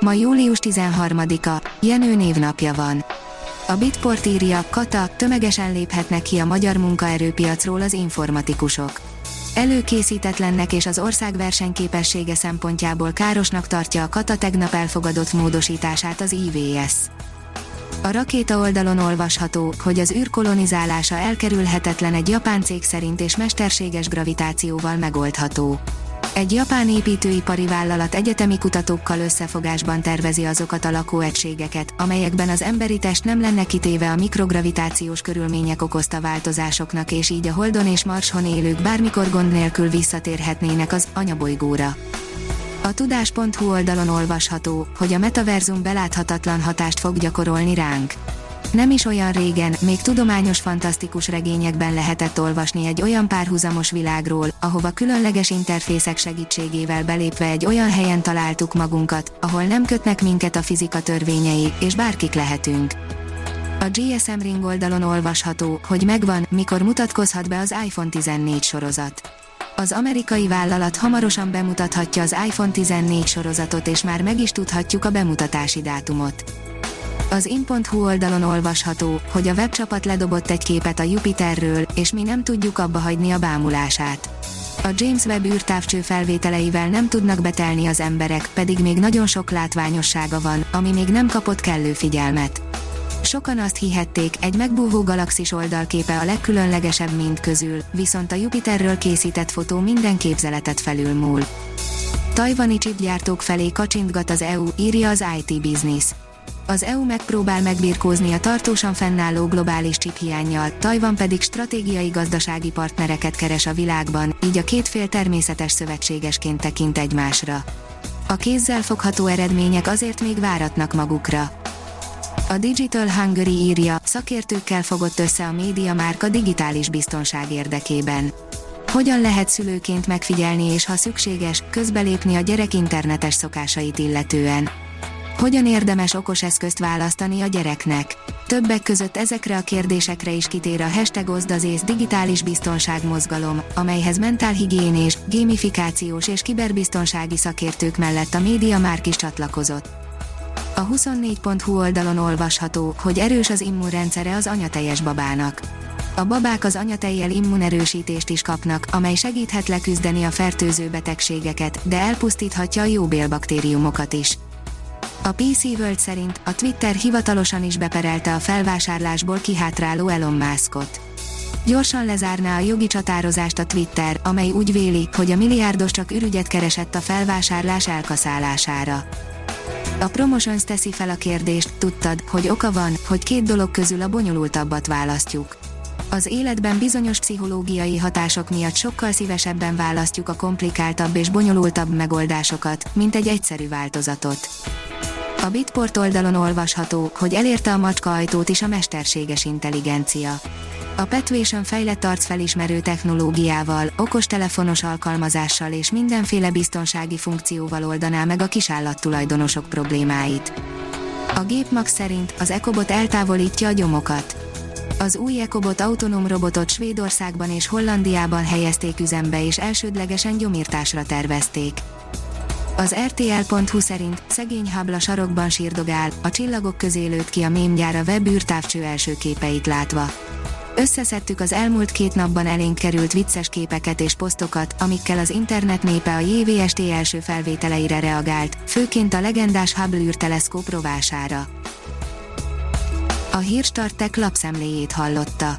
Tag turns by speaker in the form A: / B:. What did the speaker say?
A: Ma július 13-a, Jenő névnapja van. A Bitport írja, Kata, tömegesen léphetnek ki a magyar munkaerőpiacról az informatikusok. Előkészítetlennek és az ország versenyképessége szempontjából károsnak tartja a Kata tegnap elfogadott módosítását az IVS. A rakéta oldalon olvasható, hogy az űrkolonizálása elkerülhetetlen egy japán cég szerint és mesterséges gravitációval megoldható. Egy japán építőipari vállalat egyetemi kutatókkal összefogásban tervezi azokat a lakóegységeket, amelyekben az emberi test nem lenne kitéve a mikrogravitációs körülmények okozta változásoknak és így a Holdon és Marson élők bármikor gond nélkül visszatérhetnének az anyabolygóra. A tudás.hu oldalon olvasható, hogy a metaverzum beláthatatlan hatást fog gyakorolni ránk. Nem is olyan régen, még tudományos fantasztikus regényekben lehetett olvasni egy olyan párhuzamos világról, ahova különleges interfészek segítségével belépve egy olyan helyen találtuk magunkat, ahol nem kötnek minket a fizika törvényei, és bárkik lehetünk. A GSM Ring oldalon olvasható, hogy megvan, mikor mutatkozhat be az iPhone 14 sorozat. Az amerikai vállalat hamarosan bemutathatja az iPhone 14 sorozatot és már meg is tudhatjuk a bemutatási dátumot. Az in.hu oldalon olvasható, hogy a webcsapat ledobott egy képet a Jupiterről, és mi nem tudjuk abba hagyni a bámulását. A James Webb űrtávcső felvételeivel nem tudnak betelni az emberek, pedig még nagyon sok látványossága van, ami még nem kapott kellő figyelmet. Sokan azt hihették, egy megbúvó galaxis oldalképe a legkülönlegesebb mind közül, viszont a Jupiterről készített fotó minden képzeletet felülmúl. Tajvani csipgyártók felé kacsintgat az EU, írja az IT Business. Az EU megpróbál megbirkózni a tartósan fennálló globális csiphiányjal, Tajvan pedig stratégiai gazdasági partnereket keres a világban, így a két fél természetes szövetségesként tekint egymásra. A kézzel fogható eredmények azért még váratnak magukra. A Digital Hungary írja, szakértőkkel fogott össze a média márka digitális biztonság érdekében. Hogyan lehet szülőként megfigyelni és ha szükséges, közbelépni a gyerek internetes szokásait illetően? Hogyan érdemes okos eszközt választani a gyereknek? Többek között ezekre a kérdésekre is kitér a hashtag Ozdazész digitális biztonság mozgalom, amelyhez mentálhigiénés, gamifikációs és kiberbiztonsági szakértők mellett a média már is csatlakozott. A 24.hu oldalon olvasható, hogy erős az immunrendszere az anyateljes babának. A babák az anyatejjel immunerősítést is kapnak, amely segíthet leküzdeni a fertőző betegségeket, de elpusztíthatja a jó bélbaktériumokat is. A PC World szerint a Twitter hivatalosan is beperelte a felvásárlásból kihátráló Elon Muskot. Gyorsan lezárná a jogi csatározást a Twitter, amely úgy véli, hogy a milliárdos csak ürügyet keresett a felvásárlás elkaszálására. A Promotions teszi fel a kérdést, tudtad, hogy oka van, hogy két dolog közül a bonyolultabbat választjuk. Az életben bizonyos pszichológiai hatások miatt sokkal szívesebben választjuk a komplikáltabb és bonyolultabb megoldásokat, mint egy egyszerű változatot. A Bitport oldalon olvasható, hogy elérte a macska ajtót is a mesterséges intelligencia. A Petuation fejlett arcfelismerő technológiával, okostelefonos alkalmazással és mindenféle biztonsági funkcióval oldaná meg a kisállattulajdonosok problémáit. A Gépmax szerint az Ecobot eltávolítja a gyomokat. Az új Ecobot autonóm robotot Svédországban és Hollandiában helyezték üzembe és elsődlegesen gyomírtásra tervezték. Az RTL.hu szerint szegény Habla sarokban sírdogál, a csillagok közé lőtt ki a mémgyár a web űrtávcső első képeit látva. Összeszedtük az elmúlt két napban elénk került vicces képeket és posztokat, amikkel az internet népe a JVST első felvételeire reagált, főként a legendás Hubble űrteleszkóp rovására. A hírstartek lapszemléjét hallotta.